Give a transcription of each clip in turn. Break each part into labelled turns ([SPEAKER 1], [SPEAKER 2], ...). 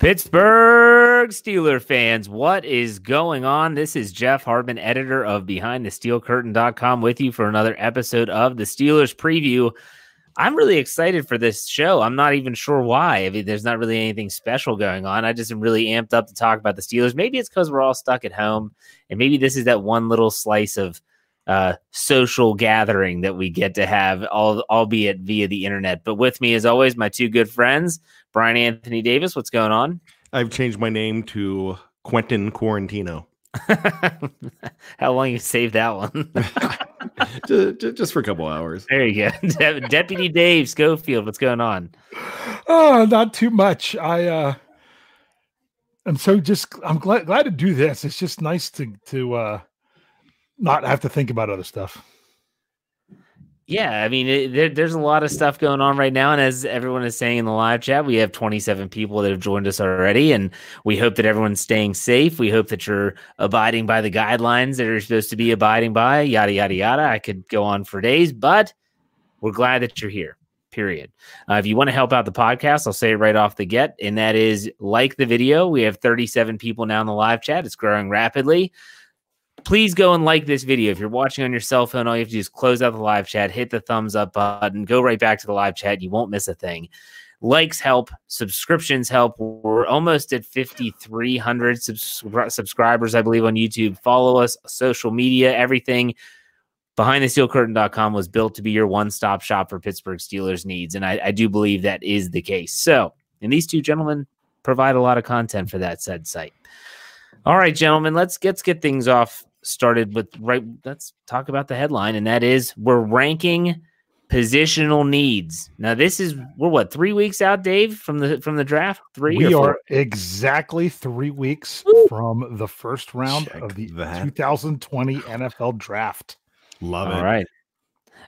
[SPEAKER 1] Pittsburgh Steeler fans, what is going on? This is Jeff Hartman, editor of BehindTheSteelCurtain.com, with you for another episode of the Steelers preview. I'm really excited for this show. I'm not even sure why. I mean, there's not really anything special going on. I just am really amped up to talk about the Steelers. Maybe it's because we're all stuck at home, and maybe this is that one little slice of uh, social gathering that we get to have, all, albeit via the internet. But with me, as always, my two good friends, Brian Anthony Davis. What's going on?
[SPEAKER 2] I've changed my name to Quentin Quarantino.
[SPEAKER 1] How long you saved that one?
[SPEAKER 2] just, just, for a couple hours.
[SPEAKER 1] There you go. De- Deputy Dave Schofield, what's going on?
[SPEAKER 3] Oh, not too much. I uh I'm so just I'm glad glad to do this. It's just nice to to uh not have to think about other stuff.
[SPEAKER 1] Yeah, I mean, it, there, there's a lot of stuff going on right now, and as everyone is saying in the live chat, we have 27 people that have joined us already, and we hope that everyone's staying safe. We hope that you're abiding by the guidelines that are supposed to be abiding by. Yada yada yada. I could go on for days, but we're glad that you're here. Period. Uh, if you want to help out the podcast, I'll say it right off the get, and that is like the video. We have 37 people now in the live chat. It's growing rapidly please go and like this video. If you're watching on your cell phone, all you have to do is close out the live chat, hit the thumbs up button, go right back to the live chat. You won't miss a thing. Likes help, subscriptions help. We're almost at 5,300 subs- subscribers, I believe, on YouTube. Follow us, social media, everything. BehindTheSteelCurtain.com was built to be your one stop shop for Pittsburgh Steelers needs. And I, I do believe that is the case. So, and these two gentlemen provide a lot of content for that said site. All right, gentlemen, let's let's get things off started with right. Let's talk about the headline, and that is we're ranking positional needs. Now, this is we're what three weeks out, Dave, from the from the draft. Three.
[SPEAKER 3] We are exactly three weeks Woo. from the first round Check of the that. 2020 NFL Draft.
[SPEAKER 2] Love All
[SPEAKER 1] it. All right.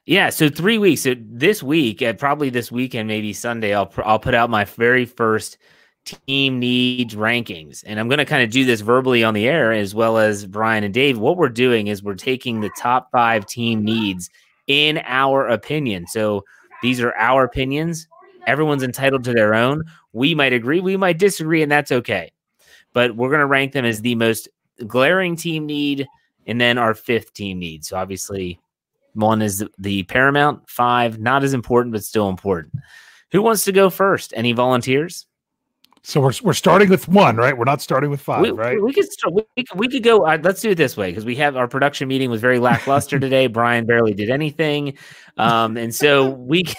[SPEAKER 1] Yeah, so three weeks. So this week, uh, probably this weekend, maybe Sunday, I'll I'll put out my very first team needs rankings. And I'm going to kind of do this verbally on the air as well as Brian and Dave. What we're doing is we're taking the top five team needs in our opinion. So these are our opinions. Everyone's entitled to their own. We might agree, we might disagree, and that's okay. But we're going to rank them as the most glaring team need and then our fifth team need. So obviously, one is the paramount, five, not as important, but still important. Who wants to go first? Any volunteers?
[SPEAKER 3] So we're we're starting with one, right? We're not starting with five,
[SPEAKER 1] we,
[SPEAKER 3] right?
[SPEAKER 1] We could start, we, we could go. Uh, let's do it this way because we have our production meeting was very lackluster today. Brian barely did anything, um, and so we.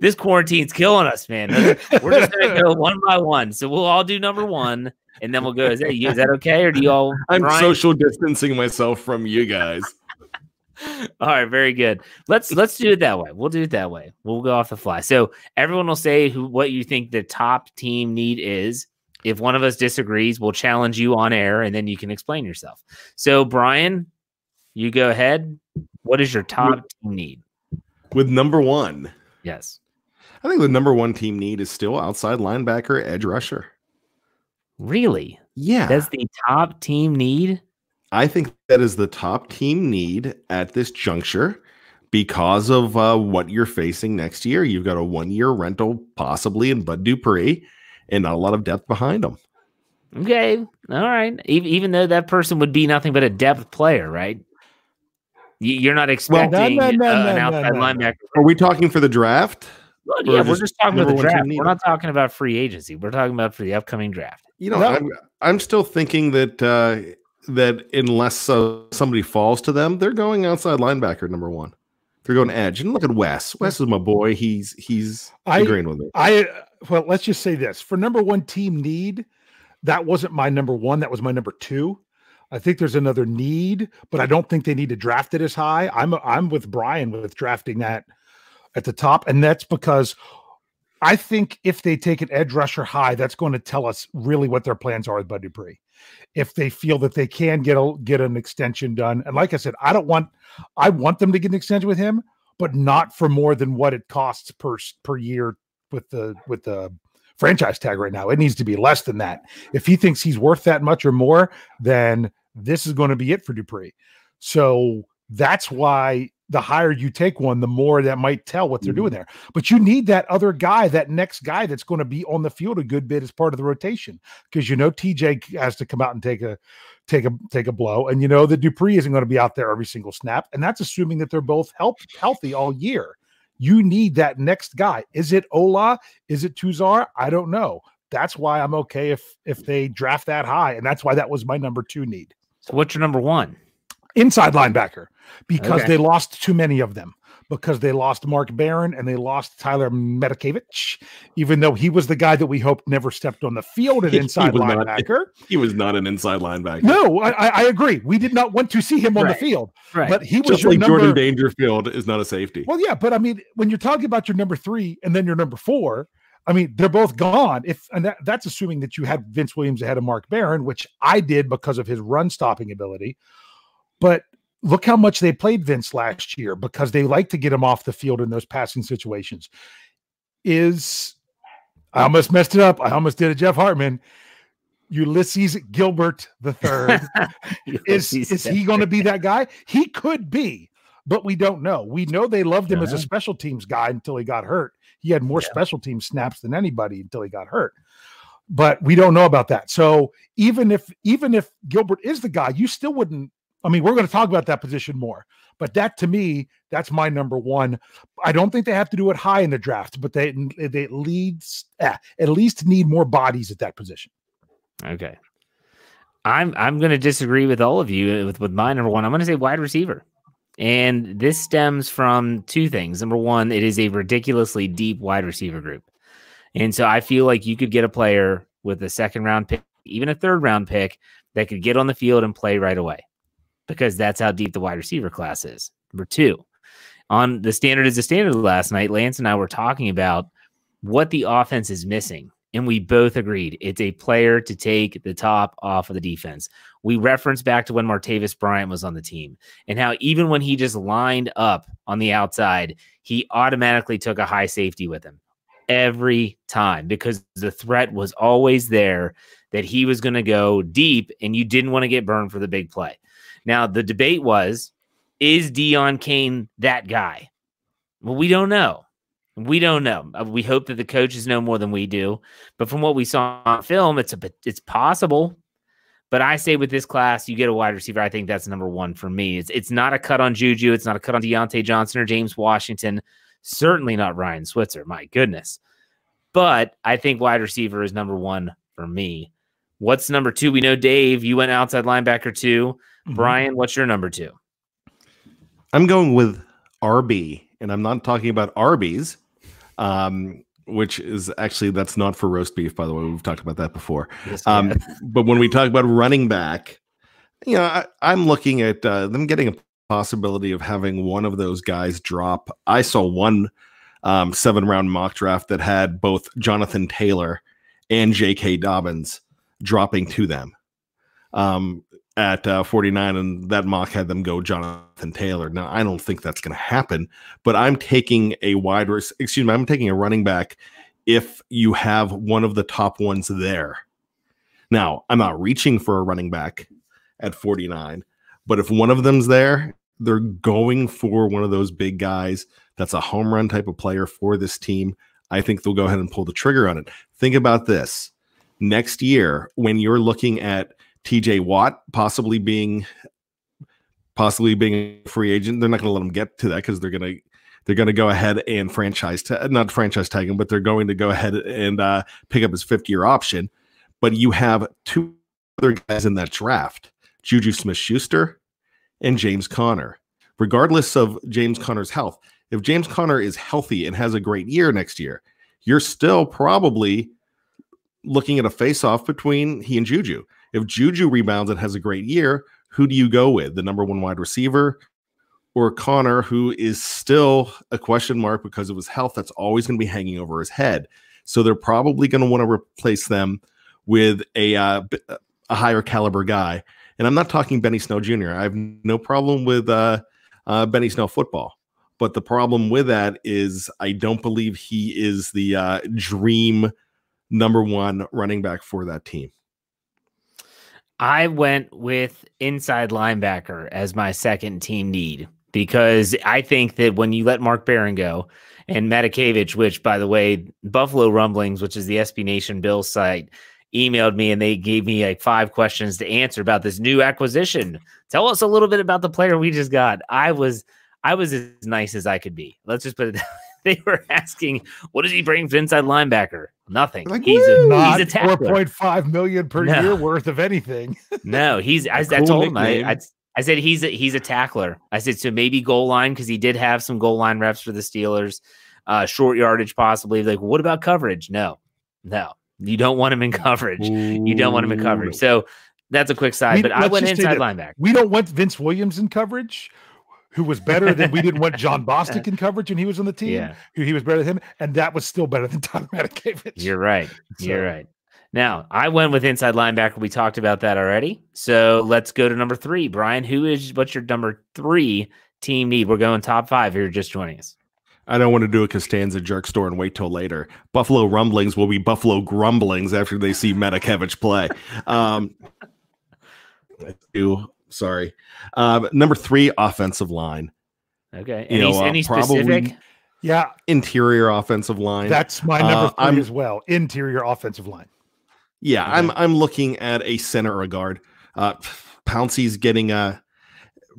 [SPEAKER 1] this quarantine's killing us, man. We're just gonna go one by one. So we'll all do number one, and then we'll go. Is that, is that okay, or do you all?
[SPEAKER 2] I'm Brian? social distancing myself from you guys.
[SPEAKER 1] All right, very good. Let's let's do it that way. We'll do it that way. We'll go off the fly. So everyone will say who what you think the top team need is. If one of us disagrees, we'll challenge you on air, and then you can explain yourself. So Brian, you go ahead. What is your top team need?
[SPEAKER 2] With number one,
[SPEAKER 1] yes,
[SPEAKER 2] I think the number one team need is still outside linebacker, edge rusher.
[SPEAKER 1] Really?
[SPEAKER 2] Yeah,
[SPEAKER 1] that's the top team need.
[SPEAKER 2] I think that is the top team need at this juncture because of uh, what you're facing next year. You've got a one year rental, possibly in Bud Dupree, and not a lot of depth behind them.
[SPEAKER 1] Okay. All right. Even, even though that person would be nothing but a depth player, right? You're not expecting well, no, no, no, uh, an outside linebacker.
[SPEAKER 2] Are we talking for the draft?
[SPEAKER 1] Well, yeah, we're just talking about the draft. We're not talking about free agency. We're talking about for the upcoming draft.
[SPEAKER 2] You know, I'm, I'm still thinking that uh, that unless uh, somebody falls to them, they're going outside linebacker number one. They're going edge. And look at Wes. Wes is my boy. He's he's
[SPEAKER 3] I,
[SPEAKER 2] agreeing with me.
[SPEAKER 3] I well, let's just say this for number one team need. That wasn't my number one. That was my number two. I think there's another need, but I don't think they need to draft it as high. I'm I'm with Brian with drafting that at the top, and that's because I think if they take an edge rusher high, that's going to tell us really what their plans are with Bud Dupree if they feel that they can get a get an extension done. And like I said, I don't want I want them to get an extension with him, but not for more than what it costs per per year with the with the franchise tag right now. It needs to be less than that. If he thinks he's worth that much or more, then this is going to be it for Dupree. So that's why the higher you take one, the more that might tell what they're doing mm-hmm. there. But you need that other guy, that next guy that's going to be on the field a good bit as part of the rotation because you know TJ has to come out and take a take a take a blow, and you know that Dupree isn't going to be out there every single snap, and that's assuming that they're both health, healthy all year. You need that next guy. Is it Ola? Is it Tuzar? I don't know. That's why I'm okay if if they draft that high, and that's why that was my number two need.
[SPEAKER 1] So what's your number one?
[SPEAKER 3] Inside linebacker, because
[SPEAKER 1] Okay.
[SPEAKER 3] they lost too many of them. Because they lost Mark Barron and they lost Tyler Matakevich, even though he was the guy that we hoped never stepped on the field at
[SPEAKER 2] He
[SPEAKER 3] inside
[SPEAKER 2] not.
[SPEAKER 3] linebacker.
[SPEAKER 2] He was not an inside linebacker.
[SPEAKER 3] No, I, I agree. We did not want to see him on
[SPEAKER 1] Right.
[SPEAKER 3] the field,
[SPEAKER 1] Right.
[SPEAKER 3] but he was
[SPEAKER 2] Just
[SPEAKER 3] your
[SPEAKER 2] like
[SPEAKER 3] number.
[SPEAKER 2] Jordan Dangerfield is not a safety.
[SPEAKER 3] Well, yeah, but I mean, when you're talking about your number three and then your number four, I mean, they're both gone. If and that, that's assuming that you had Vince Williams ahead of Mark Barron, which I did because of his run stopping ability. But look how much they played Vince last year because they like to get him off the field in those passing situations. Is I almost messed it up. I almost did a Jeff Hartman. Ulysses Gilbert the third is is he going to be that guy? He could be, but we don't know. We know they loved him as a special teams guy until he got hurt. He had more
[SPEAKER 1] Yeah.
[SPEAKER 3] special team snaps than anybody until he got hurt. But we don't know about that. So even if even if Gilbert is the guy, you still wouldn't. I mean, we're going to talk about that position more. But that to me, that's my number one. I don't think they have to do it high in the draft, but they they at least eh, at least need more bodies at that position.
[SPEAKER 1] Okay. I'm I'm going to disagree with all of you with with my number one. I'm going to say wide receiver. And this stems from two things. Number one, it is a ridiculously deep wide receiver group. And so I feel like you could get a player with a second round pick, even a third round pick that could get on the field and play right away because that's how deep the wide receiver class is. Number two, on the standard is the standard last night, Lance and I were talking about what the offense is missing. And we both agreed it's a player to take the top off of the defense. We referenced back to when Martavis Bryant was on the team and how even when he just lined up on the outside, he automatically took a high safety with him every time because the threat was always there that he was going to go deep and you didn't want to get burned for the big play. Now, the debate was is Deon Cain that guy? Well, we don't know. We don't know. Uh, We hope that the coaches know more than we do. But from what we saw on film, it's a it's possible. But I say with this class, you get a wide receiver. I think that's number one for me. It's it's not a cut on Juju. It's not a cut on Diontae Johnson or James Washington. Certainly not Ryan Switzer. My goodness. But I think wide receiver is number one for me. What's number two? We know Dave. You went outside linebacker 2
[SPEAKER 3] Mhm.
[SPEAKER 1] Brian, what's your number two?
[SPEAKER 2] I'm going with RB, and I'm not talking about Arby's, um, which is actually that's not for roast beef, by the way. We've talked about that before. Um, but when we talk about running back, you know, I, I'm looking at uh, them getting a possibility of having one of those guys drop. I saw one um, seven round mock draft that had both Jonathan Taylor and J.K. Dobbins dropping to them um, at uh, 49, and that mock had them go Jonathan Taylor. Now, I don't think that's going to happen, but I'm taking a wide, excuse me, I'm taking a running back if you have one of the top ones there. Now, I'm not reaching for a running back at 49, but if one of them's there, they're going for one of those big guys that's a home run type of player for this team. I think they'll go ahead and pull the trigger on it. Think about this next year when you're looking at TJ Watt possibly being possibly being a free agent. They're not going to let him get to that because they're going to they're going to go ahead and franchise ta- not franchise tag him, but they're going to go ahead and uh, pick up his fifth year option. But you have two other guys in that draft: Juju Smith-Schuster and James Conner. Regardless of James Conner's health, if James Conner is healthy and has a great year next year, you're still probably looking at a face-off between he and Juju. If Juju rebounds and has a great year, who do you go with? The number one wide receiver or Conner, who is still a question mark because of his health that's always going to be hanging over his head. So they're probably going to want to replace them with a uh, a higher caliber guy. And I'm not talking Benny Snell Jr. I have no problem with uh, uh, Benny Snell football. But the problem with that is I don't believe he is the uh, dream number one running back for that team.
[SPEAKER 1] I went with inside linebacker as my second team need. because I think that when you let Mark Barron go and Matakevich, which by the way, Buffalo Rumblings, which is the SB Nation Bill site, emailed me and they gave me like five questions to answer about this new acquisition. Tell us a little bit about the player we just got. I was I was as nice as I could be. Let's just put it. they were asking, "What does he bring for inside linebacker?" Nothing.
[SPEAKER 3] Like,
[SPEAKER 1] he's a
[SPEAKER 3] not
[SPEAKER 1] he's a
[SPEAKER 3] four
[SPEAKER 1] tackler.
[SPEAKER 3] point five million per
[SPEAKER 1] No.
[SPEAKER 3] year worth of anything.
[SPEAKER 1] No, he's. I, I
[SPEAKER 2] cool
[SPEAKER 1] told him. I. I I said he's a, he's a tackler. I said so maybe goal line because he did have some goal line reps for the Steelers, uh, short yardage possibly. Like, what about coverage? No, no, you don't want him in coverage. You don't want him in coverage. So that's a quick side.
[SPEAKER 3] We-
[SPEAKER 1] but I went inside linebacker.
[SPEAKER 3] We don't want Vince Williams in coverage, who was better than we didn't want Jon Bostic in coverage when he was on the team.
[SPEAKER 1] Yeah.
[SPEAKER 3] Who he was better than him, and that was still better than Tyler Matakevich.
[SPEAKER 1] You're right. You're right. Now, I went with inside linebacker. We talked about that already. So let's go to number three. Brian, who is what's your number three team need? We're going top five here, just joining us.
[SPEAKER 2] I don't want to do a Costanza jerk store and wait till later. Buffalo Rumblings will be Buffalo Grumblings after they see Matakevich play. Um, I do. Sorry. Um, number three, offensive line,
[SPEAKER 1] Okay.
[SPEAKER 2] You know, uh,
[SPEAKER 1] any
[SPEAKER 2] probably-
[SPEAKER 1] specific?
[SPEAKER 3] Yeah,
[SPEAKER 2] interior offensive line.
[SPEAKER 3] that's my
[SPEAKER 2] Uh,
[SPEAKER 3] number 3
[SPEAKER 2] I'm-
[SPEAKER 3] as well. Interior offensive line.
[SPEAKER 2] Yeah,
[SPEAKER 1] Okay.
[SPEAKER 2] I'm I'm looking at a center or a guard. Uh Pouncey's getting a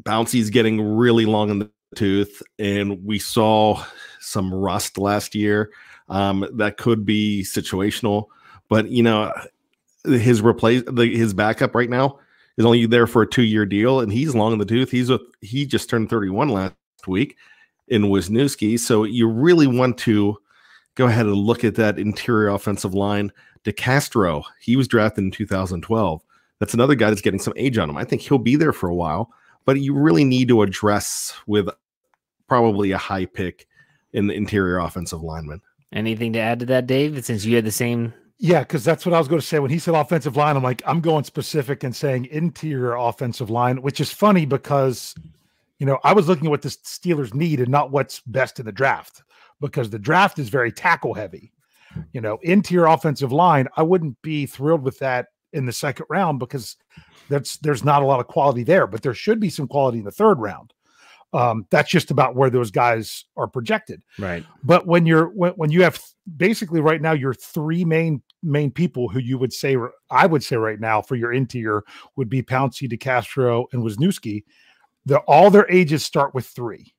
[SPEAKER 2] Pouncey's getting really long in the tooth, and we saw some rust last year. Um, that could be situational, but you know, his replace the, his backup right now is only there for a two year deal, and he's long in the tooth. He's a he just turned 31 last week in Wisniewski, so you really want to go ahead and look at that interior offensive line. DeCastro, he was drafted in 2012. That's another guy that's getting some age on him. I think he'll be there for a while, but you really need to address with probably a high pick in the interior offensive lineman.
[SPEAKER 1] Anything to add to that, Dave? Since you had the same.
[SPEAKER 3] Yeah, because that's what I was going to say. When he said offensive line, I'm like, I'm going specific and saying interior offensive line, which is funny because, you know, I was looking at what the Steelers need and not what's best in the draft because the draft is very tackle heavy. You know, interior offensive line, I wouldn't be thrilled with that in the second round because that's there's not a lot of quality there, but there should be some quality in the third round. Um, that's just about where those guys are projected.
[SPEAKER 1] Right.
[SPEAKER 3] But when you're when, when you have basically right now your three main main people who you would say I would say right now for your interior would be Pouncey, DeCastro, and Wisniewski. The all their ages start with three.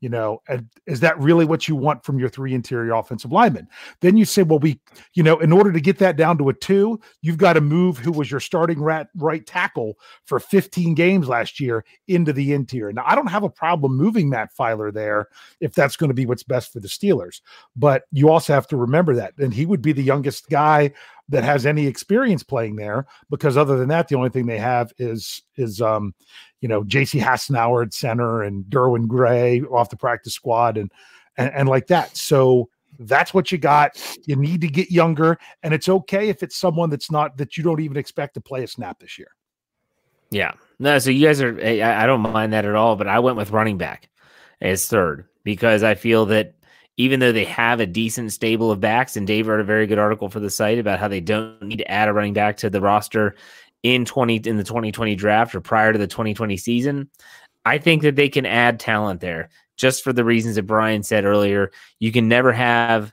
[SPEAKER 3] You know, and is that really what you want from your three interior offensive linemen? Then you say, well, we, you know, in order to get that down to a two, you've got to move who was your starting rat, right tackle for 15 games last year into the interior. Now, I don't have a problem moving Matt Feiler there if that's going to be what's best for the Steelers. But you also have to remember that. And he would be the youngest guy that has any experience playing there because other than that, the only thing they have is is um, you know, JC Hassenauer at center and Derwin Gray off the practice squad and and, and like that. So that's what you got. You need to get younger, and it's okay if it's someone that's not that you don't even expect to play a snap this year.
[SPEAKER 1] Yeah. No, so you guys are, eh, I, I don't mind that at all, but I went with running back as third because I feel that even though they have a decent stable of backs, and Dave wrote a very good article for the site about how they don't need to add a running back to the roster in 20 in the 2020 draft or prior to the 2020 season. I think that they can add talent there just for the reasons that Brian said earlier. You can never have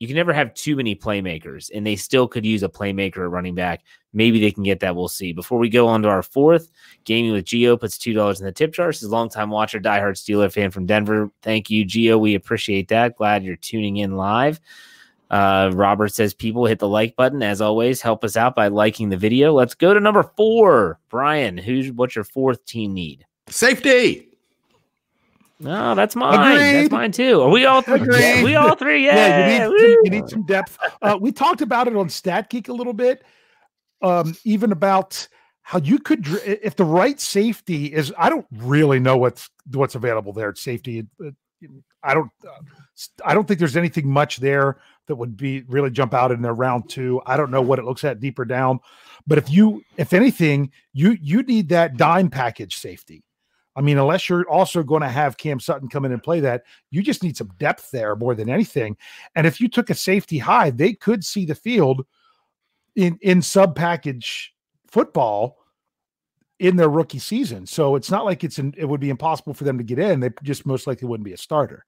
[SPEAKER 1] you can never have too many playmakers, and they still could use a playmaker at running back. Maybe they can get that. We'll see. Before we go on to our fourth, Gaming with Geo puts two dollars in the tip jar. This longtime watcher, diehard Steeler fan from Denver. Thank you, Geo. We appreciate that. Glad you're tuning in live. Uh, Robert says, "People hit the like button as always. Help us out by liking the video." Let's go to number four, Brian. Who's what's your fourth team need?
[SPEAKER 2] Safety.
[SPEAKER 1] No, that's mine. That's mine too. Are we all three?
[SPEAKER 3] Agreed.
[SPEAKER 1] We all three. Yeah,
[SPEAKER 3] Yeah, you need some, you need some depth. Uh, we talked about it on Stat Geek a little bit, um, even about how you could if the right safety is. I don't really know what's what's available there at safety. I don't. Uh, I don't think there's anything much there that would be really jump out in their round two. I don't know what it looks at deeper down, but if you, if anything, you you need that dime package safety. I mean, unless you're also going to have Cam Sutton come in and play that, you just need some depth there more than anything. And if you took a safety high, they could see the field in in sub package football in their rookie season. So it's not like it's an, it would be impossible for them to get in. They just most likely wouldn't be a starter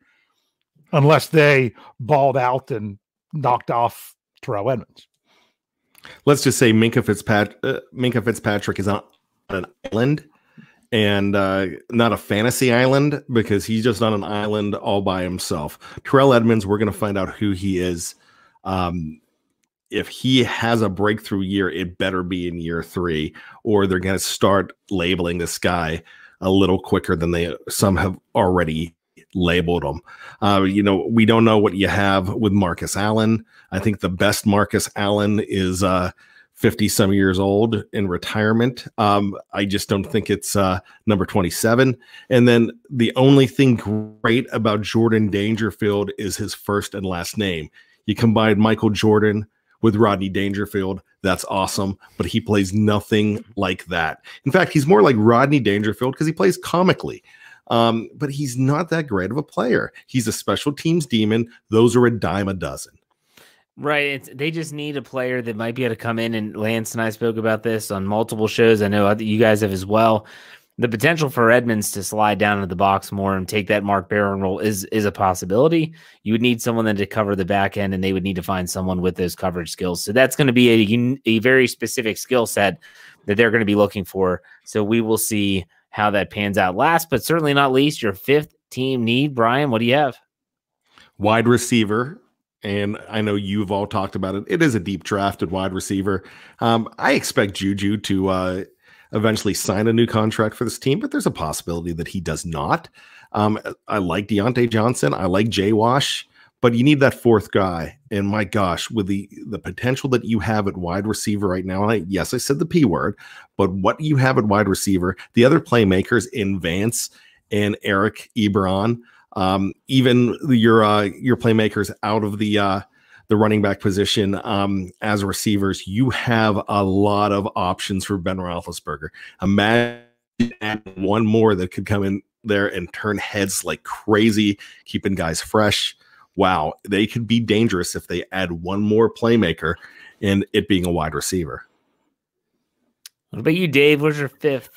[SPEAKER 3] unless they balled out and knocked off Terrell Edmunds.
[SPEAKER 2] Let's just say Minkah, Fitzpatrick, uh, Minkah Fitzpatrick is on an island and uh, not a fantasy island because he's just on an island all by himself. Terrell Edmunds, we're going to find out who he is. Um, if he has a breakthrough year, it better be in year three, or they're going to start labeling this guy a little quicker than they some have already labeled him. Uh, you know, we don't know what you have with Marcus Allen. I think the best Marcus Allen is uh, 50 some years old in retirement. Um, I just don't think it's uh, number 27. And then the only thing great about Jordan Dangerfield is his first and last name. You combine Michael Jordan with Rodney Dangerfield. That's awesome, but he plays nothing like that. In fact, he's more like Rodney Dangerfield because he plays comically. Um, but he's not that great of a player. He's a special teams demon. Those are a dime a dozen.
[SPEAKER 1] Right. It's, they just need a player that might be able to come in. And Lance and I spoke about this on multiple shows. I know you guys have as well the potential for Edmunds to slide down into the box more and take that Mark Barron role is is a possibility. You would need someone then to cover the back end, and they would need to find someone with those coverage skills. So that's going to be a, a very specific skill set that they're going to be looking for. So we will see how that pans out. Last but certainly not least, your fifth team need, Brian. What do you have?
[SPEAKER 2] Wide receiver. And I know you've all talked about it. It is a deep drafted wide receiver. Um, I expect Juju to uh, eventually sign a new contract for this team, but there's a possibility that he does not. Um, I like Diontae Johnson. I like Jay Wash, but you need that fourth guy. And my gosh, with the the potential that you have at wide receiver right now, I, yes, I said the p word, but what you have at wide receiver, the other playmakers in Vance and Eric Ebron, um, even your uh, your playmakers out of the uh, the running back position um, as receivers, you have a lot of options for Ben Roethlisberger. Imagine one more that could come in there and turn heads like crazy, keeping guys fresh. Wow, they could be dangerous if they add one more playmaker and it being a wide receiver.
[SPEAKER 1] What about you, Dave? What's your fifth?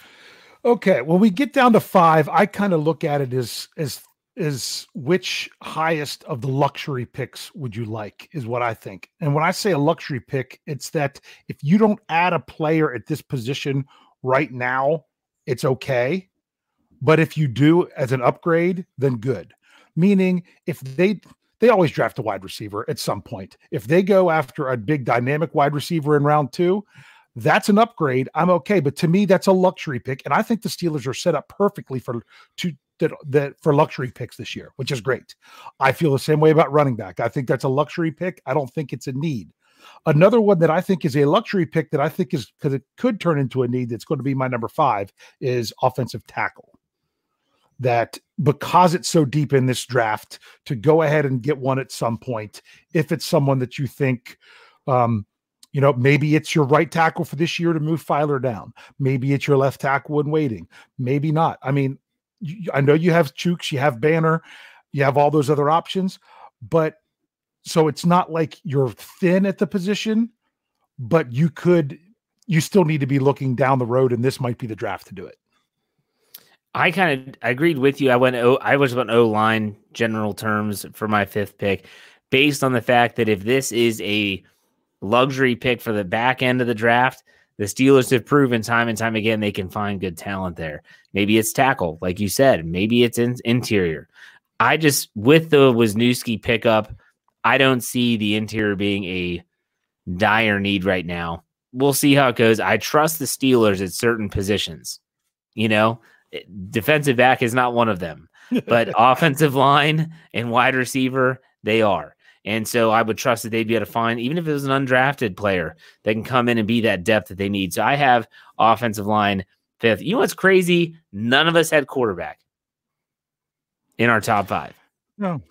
[SPEAKER 3] Okay, when we get down to five, I kind of look at it as as is which highest of the luxury picks would you like is what I think. And when I say a luxury pick, it's that if you don't add a player at this position right now, it's okay. But if you do as an upgrade, then good. Meaning if they they always draft a wide receiver at some point. If they go after a big dynamic wide receiver in round 2, that's an upgrade. I'm okay, but to me that's a luxury pick and I think the Steelers are set up perfectly for to that that for luxury picks this year, which is great. I feel the same way about running back. I think that's a luxury pick. I don't think it's a need. Another one that I think is a luxury pick that I think is because it could turn into a need that's going to be my number five is offensive tackle. That because it's so deep in this draft, to go ahead and get one at some point, if it's someone that you think, um, you know, maybe it's your right tackle for this year to move Feiler down. Maybe it's your left tackle when waiting. Maybe not. I mean, I know you have Chuks you have Banner, you have all those other options, but so it's not like you're thin at the position, but you could, you still need to be looking down the road, and this might be the draft to do it.
[SPEAKER 1] I kind of agreed with you. I went, I was on O line general terms for my fifth pick, based on the fact that if this is a luxury pick for the back end of the draft, the Steelers have proven time and time again they can find good talent there. Maybe it's tackle, like you said. Maybe it's in, interior. I just with the Wisniewski pickup, I don't see the interior being a dire need right now. We'll see how it goes. I trust the Steelers at certain positions. You know, defensive back is not one of them, but offensive line and wide receiver, they are. And so I would trust that they'd be able to find, even if it was an undrafted player, that can come in and be that depth that they need. So I have offensive line fifth. You know what's crazy? None of us had quarterback in our top five.
[SPEAKER 3] No.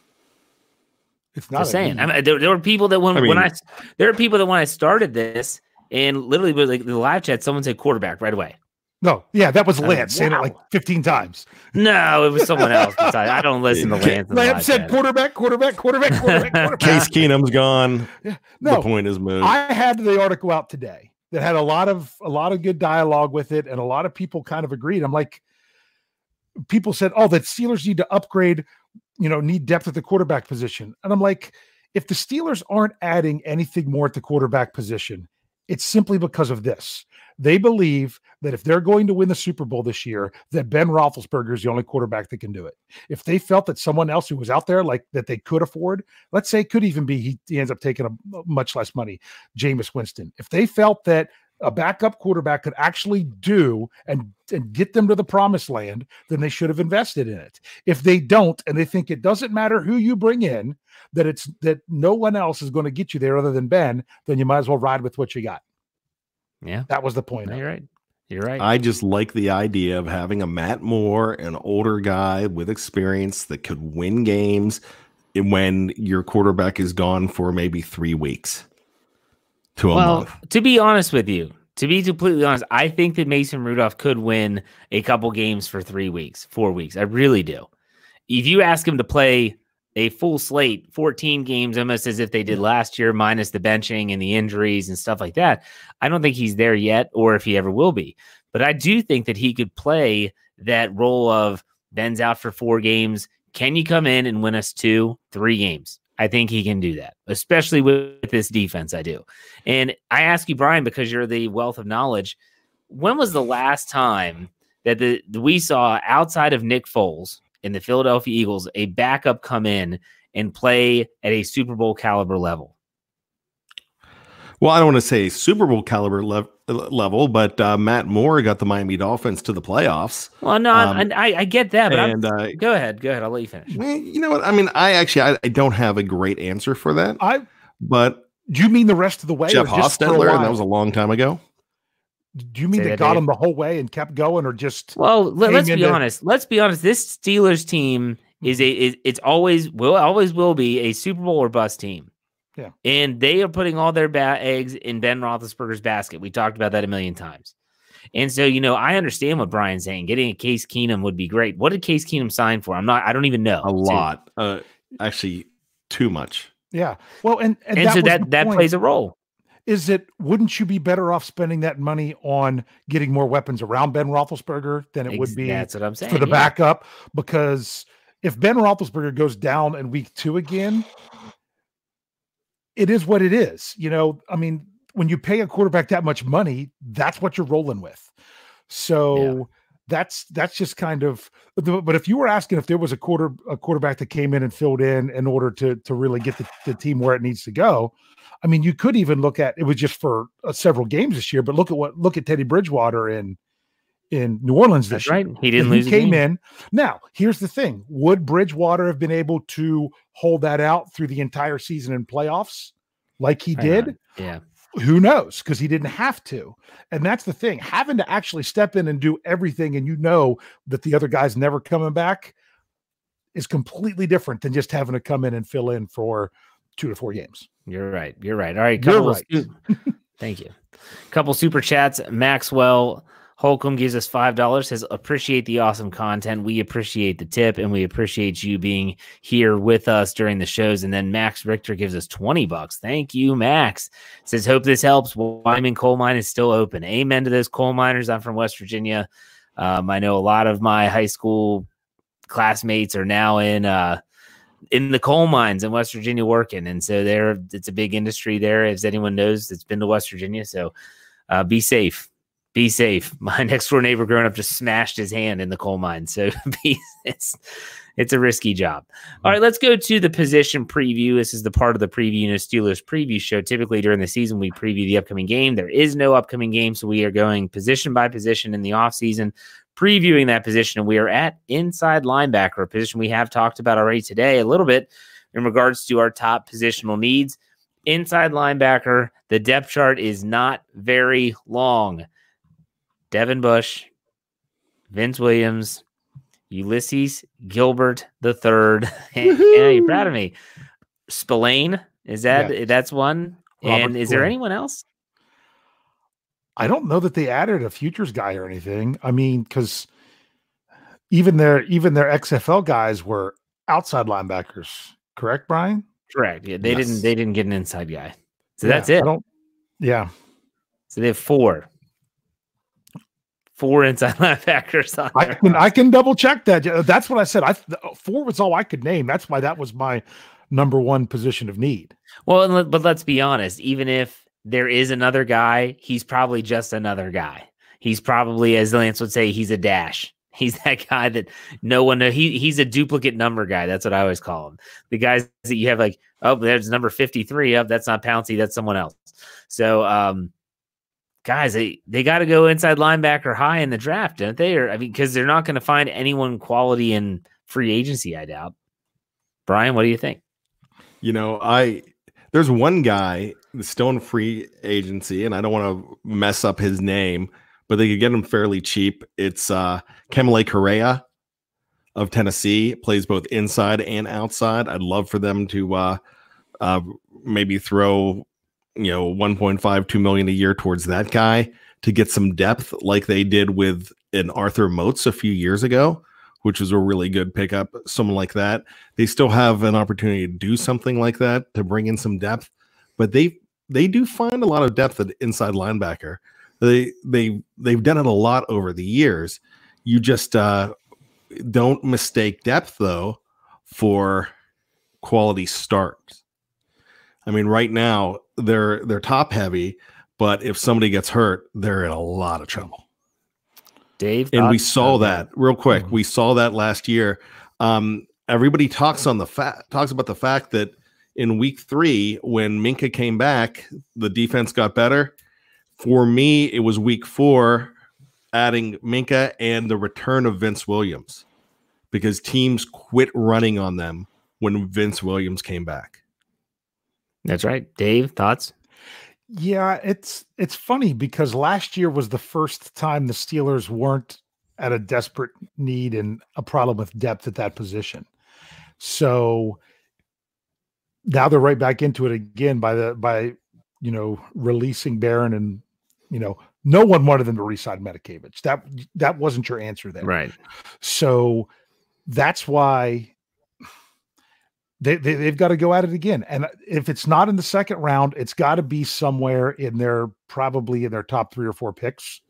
[SPEAKER 1] It's not Just saying. I mean, there, there, were people that when I mean, when I there are people that when I started this and literally like the live chat, someone said quarterback right away.
[SPEAKER 3] No, yeah, that was oh, Lance saying it like 15 times.
[SPEAKER 1] No, it was someone else. I don't listen to Lance.
[SPEAKER 3] Lance said quarterback, quarterback, quarterback, quarterback, quarterback.
[SPEAKER 2] Case Keenum's gone. Yeah. No, the point is moved.
[SPEAKER 3] I had the article out today, that had a lot of a lot of good dialogue with it, and a lot of people kind of agreed. I'm like, people said, "Oh, that Steelers need to upgrade, you know, need depth at the quarterback position," and I'm like, if the Steelers aren't adding anything more at the quarterback position, it's simply because of this. They believe that if they're going to win the Super Bowl this year, that Ben Roethlisberger is the only quarterback that can do it. If they felt that someone else who was out there, like that they could afford, let's say could even be he, he ends up taking a much less money, Jameis Winston. If they felt that a backup quarterback could actually do and, and get them to the promised land, then they should have invested in it. If they don't, and they think it doesn't matter who you bring in, that it's that no one else is going to get you there other than Ben, then you might as well ride with what you got.
[SPEAKER 1] Yeah.
[SPEAKER 3] That was the point.
[SPEAKER 1] You're right. You're right.
[SPEAKER 2] I just like the idea of having a Matt Moore, an older guy with experience that could win games when your quarterback is gone for maybe three weeks to a
[SPEAKER 1] well,
[SPEAKER 2] month.
[SPEAKER 1] to be honest with you, to be completely honest, I think that Mason Rudolph could win a couple games for three weeks, four weeks. I really do. If you ask him to play a full slate, 14 games, almost as if they did last year, minus the benching and the injuries and stuff like that, I don't think he's there yet, or if he ever will be. But I do think that he could play that role of Ben's out for four games. Can you come in and win us two, three games? I think he can do that, especially with this defense. I do. And I ask you, Brian, because you're the wealth of knowledge. When was the last time that the, we saw outside of Nick Foles in the Philadelphia Eagles a backup come in and play at a Super Bowl caliber level?
[SPEAKER 2] Well, I don't want to say Super Bowl caliber lev- level, but uh, Matt Moore got the Miami Dolphins to the playoffs.
[SPEAKER 1] Well, no, um, I, I get that, but
[SPEAKER 2] and, uh,
[SPEAKER 1] go ahead, go ahead. I'll let you finish.
[SPEAKER 2] You know what? I mean, I actually I, I don't have a great answer for that.
[SPEAKER 3] I
[SPEAKER 2] but
[SPEAKER 3] do you mean the rest of the way?
[SPEAKER 2] Jeff Hostetler, and that was a long time ago.
[SPEAKER 3] Do you mean they got Dave. him the whole way and kept going, or just?
[SPEAKER 1] Well, let, us be honest. Let's be honest. This Steelers team is a is, it's always will always will be a Super Bowl or bust team.
[SPEAKER 3] Yeah.
[SPEAKER 1] And they are putting all their ba- eggs in Ben Roethlisberger's basket. We talked about that a million times. And so, you know, I understand what Brian's saying. Getting a Case Keenum would be great. What did Case Keenum sign for? I'm not, I don't even know.
[SPEAKER 2] A lot. Uh, actually, too much.
[SPEAKER 3] Yeah. Well, and, and,
[SPEAKER 1] and
[SPEAKER 3] that
[SPEAKER 1] so that, that plays a role.
[SPEAKER 3] Is it, wouldn't you be better off spending that money on getting more weapons around Ben Roethlisberger than it would be
[SPEAKER 1] That's what I'm saying,
[SPEAKER 3] for the
[SPEAKER 1] yeah.
[SPEAKER 3] backup? Because if Ben Roethlisberger goes down in week two again, it is what it is. You know, I mean, when you pay a quarterback that much money, that's what you're rolling with. So yeah. that's that's just kind of. But if you were asking if there was a quarter a quarterback that came in and filled in in order to to really get the, the team where it needs to go, I mean, you could even look at it was just for uh, several games this year. But look at what look at Teddy Bridgewater in in New Orleans this
[SPEAKER 1] That's
[SPEAKER 3] year.
[SPEAKER 1] right. He didn't
[SPEAKER 3] he
[SPEAKER 1] lose.
[SPEAKER 3] came in. Now, here's the thing: Would Bridgewater have been able to hold that out through the entire season in playoffs, like he did?
[SPEAKER 1] Yeah.
[SPEAKER 3] Who knows? Because he didn't have to. And that's the thing: having to actually step in and do everything, and you know that the other guy's never coming back, is completely different than just having to come in and fill in for two to four games.
[SPEAKER 1] You're right. You're right. All right.
[SPEAKER 3] You're right.
[SPEAKER 1] Thank you. Couple super chats. Maxwell Holcomb gives us five dollars. Says appreciate the awesome content. We appreciate the tip, and we appreciate you being here with us during the shows. And then Max Richter gives us twenty bucks. Thank you, Max. Says hope this helps. Wyoming coal mine is still open. Amen to those coal miners. I'm from West Virginia. Um, I know a lot of my high school classmates are now in uh, in the coal mines in West Virginia working, and so there it's a big industry there. As anyone knows, that's been to West Virginia. So uh, be safe be safe. My next door neighbor growing up just smashed his hand in the coal mine. So be, it's it's a risky job. All right, let's go to the position preview. This is the part of the preview, you know, Steelers preview show. Typically during the season, we preview the upcoming game. There is no upcoming game, so we are going position by position in the offseason, previewing that position. We are at inside linebacker, a position we have talked about already today a little bit in regards to our top positional needs. Inside linebacker, the depth chart is not very long. Devin Bush, Vince Williams, Ulysses Gilbert the third. yeah, you're proud of me. Spillane, is that yeah. that's one? Robert and is there anyone else?
[SPEAKER 3] I don't know that they added a futures guy or anything. I mean, because even their even their XFL guys were outside linebackers, correct, Brian?
[SPEAKER 1] Correct. Yeah, they yes. didn't they didn't get an inside guy. So yeah, that's it.
[SPEAKER 3] I don't yeah.
[SPEAKER 1] So they have four. Four inside linebackers on
[SPEAKER 3] I can I can double check that. That's what I said. I oh, four was all I could name. That's why that was my number one position of need.
[SPEAKER 1] Well, but let's be honest. Even if there is another guy, he's probably just another guy. He's probably, as Lance would say, he's a dash. He's that guy that no one he he's a duplicate number guy. That's what I always call him. The guys that you have like, oh, there's number 53. Up, oh, that's not Pouncey. that's someone else. So um guys, they, they got to go inside linebacker high in the draft, don't they? Or I mean, because they're not going to find anyone quality in free agency, I doubt. Brian, what do you think?
[SPEAKER 2] You know, I there's one guy still in free agency, and I don't want to mess up his name but they could get him fairly cheap. It's uh Kamalei Correa of Tennessee, plays both inside and outside. I'd love for them to uh uh maybe throw you know 1.5 2 million a year towards that guy to get some depth like they did with an Arthur Moats a few years ago, which was a really good pickup. Someone like that. They still have an opportunity to do something like that to bring in some depth, but they they do find a lot of depth at inside linebacker. They they they've done it a lot over the years. You just uh, don't mistake depth though for quality starts. I mean, right now they're they're top heavy, but if somebody gets hurt, they're in a lot of trouble.
[SPEAKER 1] Dave,
[SPEAKER 2] and we saw that real quick. Mm-hmm. We saw that last year. Um, everybody talks on the fact talks about the fact that in week three, when Minkah came back, the defense got better. For me, it was week four, adding Minkah and the return of Vince Williams because teams quit running on them when Vince Williams came back.
[SPEAKER 1] That's right. Dave, thoughts?
[SPEAKER 3] Yeah, it's it's funny because last year was the first time the Steelers weren't at a desperate need and a problem with depth at that position. So now they're right back into it again by the by you know releasing Barron and you know, no one wanted them to resign Matakevich. That that wasn't your answer there.
[SPEAKER 1] Right.
[SPEAKER 3] So that's why they, they they've got to go at it again. And if it's not in the second round, it's got to be somewhere in their probably in their top three or four picks.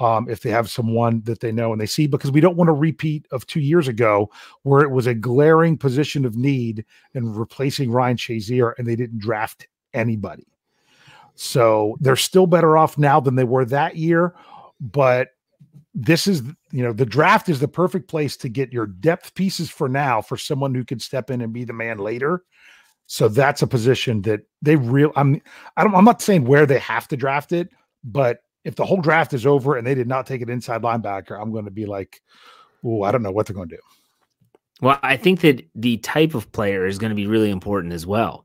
[SPEAKER 3] Um, if they have someone that they know and they see, because we don't want a repeat of two years ago where it was a glaring position of need and replacing Ryan Shazier and they didn't draft anybody. So they're still better off now than they were that year. But this is, you know, the draft is the perfect place to get your depth pieces for now for someone who can step in and be the man later. So that's a position that they real. I'm. I don't. I'm not saying where they have to draft it, but if the whole draft is over and they did not take an inside linebacker, I'm going to be like, oh, I don't know what they're going to do.
[SPEAKER 1] Well, I think that the type of player is going to be really important as well,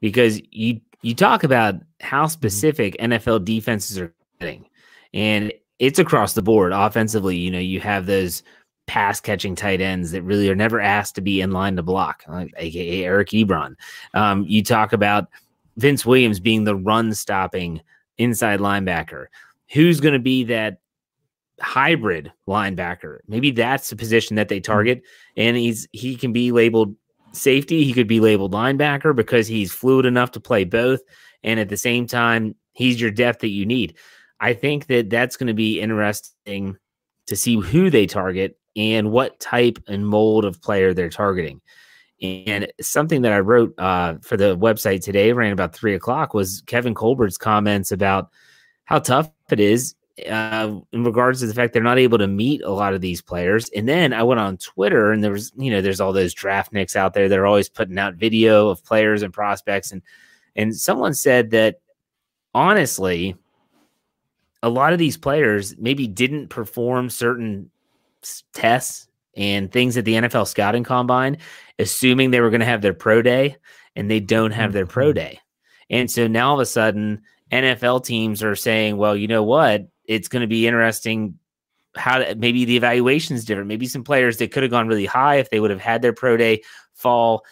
[SPEAKER 1] because you you talk about how mm-hmm. specific NFL defenses are getting, and it's across the board offensively. You know, you have those pass catching tight ends that really are never asked to be in line to block, like, aka Eric Ebron. Um, you talk about Vince Williams being the run stopping inside linebacker. Who's going to be that hybrid linebacker? Maybe that's the position that they mm-hmm. target, and he's he can be labeled safety. He could be labeled linebacker because he's fluid enough to play both. And at the same time, he's your depth that you need. I think that that's going to be interesting to see who they target and what type and mold of player they're targeting. And something that I wrote uh, for the website today, around about three o'clock, was Kevin Colbert's comments about how tough it is uh, in regards to the fact they're not able to meet a lot of these players. And then I went on Twitter and there was, you know, there's all those draft nicks out there that are always putting out video of players and prospects. And and someone said that honestly, a lot of these players maybe didn't perform certain tests and things at the NFL scouting combine, assuming they were going to have their pro day, and they don't have their pro mm-hmm. day. And so now all of a sudden, NFL teams are saying, well, you know what? it's going to be interesting how to, maybe the evaluation is different. Maybe some players that could have gone really high if they would have had their pro day fall.